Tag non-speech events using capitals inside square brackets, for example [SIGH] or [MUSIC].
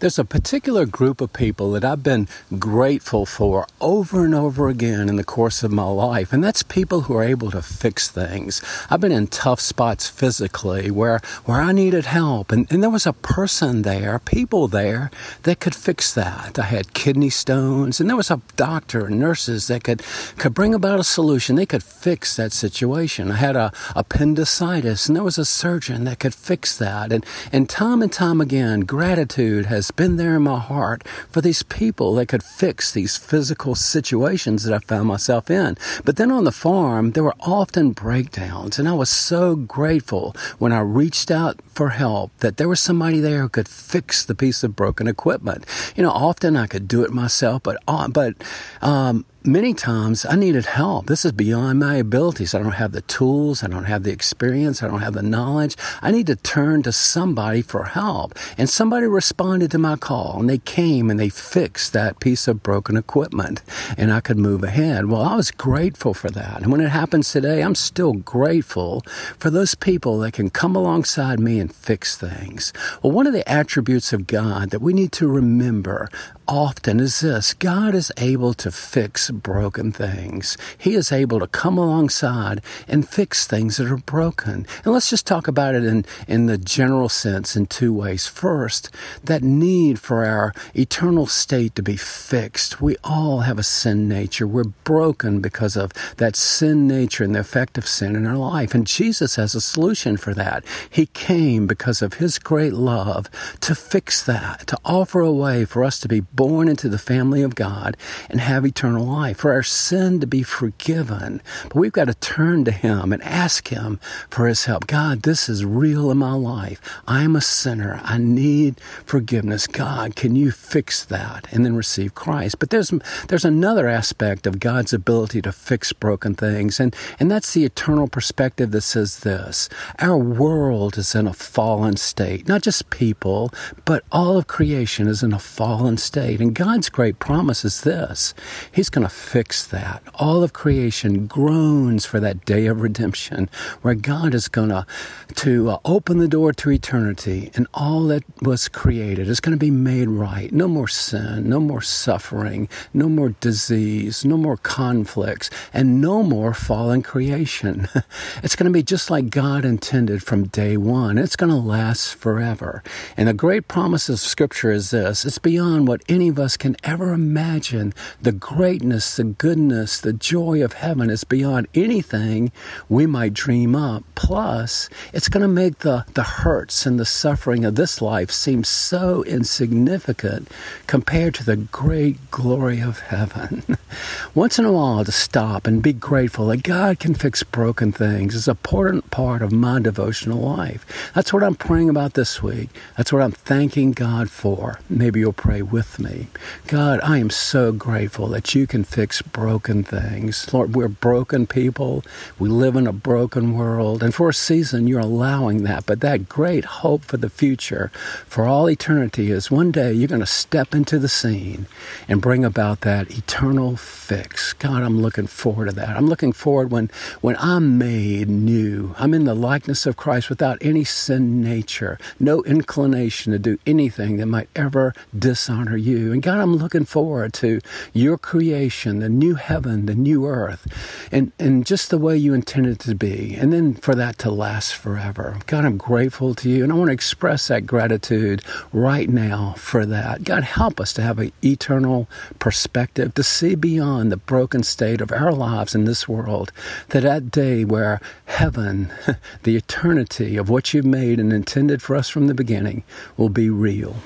There's a particular group of people that I've been grateful for over and over again in the course of my life, and that's people who are able to fix things. I've been in tough spots physically where, where I needed help, and, and there was a person there, people there, that could fix that. I had kidney stones, and there was a doctor and nurses that could, could bring about a solution. They could fix that situation. I had a appendicitis, and there was a surgeon that could fix that. And, and time and time again, gratitude has been there in my heart for these people that could fix these physical situations that I found myself in. But then on the farm, there were often breakdowns, and I was so grateful when I reached out for help that there was somebody there who could fix the piece of broken equipment. You know, often I could do it myself, but uh, but um, many times I needed help. This is beyond my abilities. I don't have the tools. I don't have the experience. I don't have the knowledge. I need to turn to somebody for help. And somebody responded to my call and they came and they fixed that piece of broken equipment and I could move ahead. Well, I was grateful for that. And when it happens today, I'm still grateful for those people that can come alongside me and fix things. Well, one of the attributes of God that we need to remember often is this God is able to fix broken things. He is able to come alongside and fix things that are broken. And let's just talk about it in, in the general sense in two ways. First, that need for our eternal state to be fixed. We all have a sin nature. We're broken because of that sin nature and the effect of sin in our life. And Jesus has a solution for that. He came because of his great love to fix that, to offer a way for us to be born into the family of God and have eternal life, for our sin to be forgiven. But we've got to turn to Him and ask Him for His help. God, this is real in my life. I am a sinner. I need forgiveness. God, can you fix that? And then receive Christ. But there's, there's another aspect of God's ability to fix broken things, and, and that's the eternal perspective that says this Our world is in a fallen state. Not just people, but all of creation is in a fallen state state. And God's great promise is this He's going to fix that. All of creation groans for that day of redemption where God is going to, to uh, open the door to eternity and all that was created is going to be made right. No more sin, no more suffering, no more disease, no more conflicts, and no more fallen creation. [LAUGHS] it's going to be just like God intended from day one. It's going to last forever. And the great promise of Scripture is this it's beyond what any any of us can ever imagine the greatness, the goodness, the joy of heaven is beyond anything we might dream up. Plus, it's going to make the, the hurts and the suffering of this life seem so insignificant compared to the great glory of heaven. [LAUGHS] Once in a while, to stop and be grateful that God can fix broken things is an important part of my devotional life. That's what I'm praying about this week. That's what I'm thanking God for. Maybe you'll pray with me. God, I am so grateful that you can fix broken things. Lord, we're broken people. We live in a broken world. And for a season, you're allowing that. But that great hope for the future, for all eternity, is one day you're going to step into the scene and bring about that eternal fix. God, I'm looking forward to that. I'm looking forward when, when I'm made new. I'm in the likeness of Christ without any sin nature, no inclination to do anything that might ever dishonor you you. And God, I'm looking forward to your creation, the new heaven, the new earth, and, and just the way you intended it to be. And then for that to last forever. God, I'm grateful to you. And I want to express that gratitude right now for that. God, help us to have an eternal perspective, to see beyond the broken state of our lives in this world, that that day where heaven, [LAUGHS] the eternity of what you've made and intended for us from the beginning, will be real.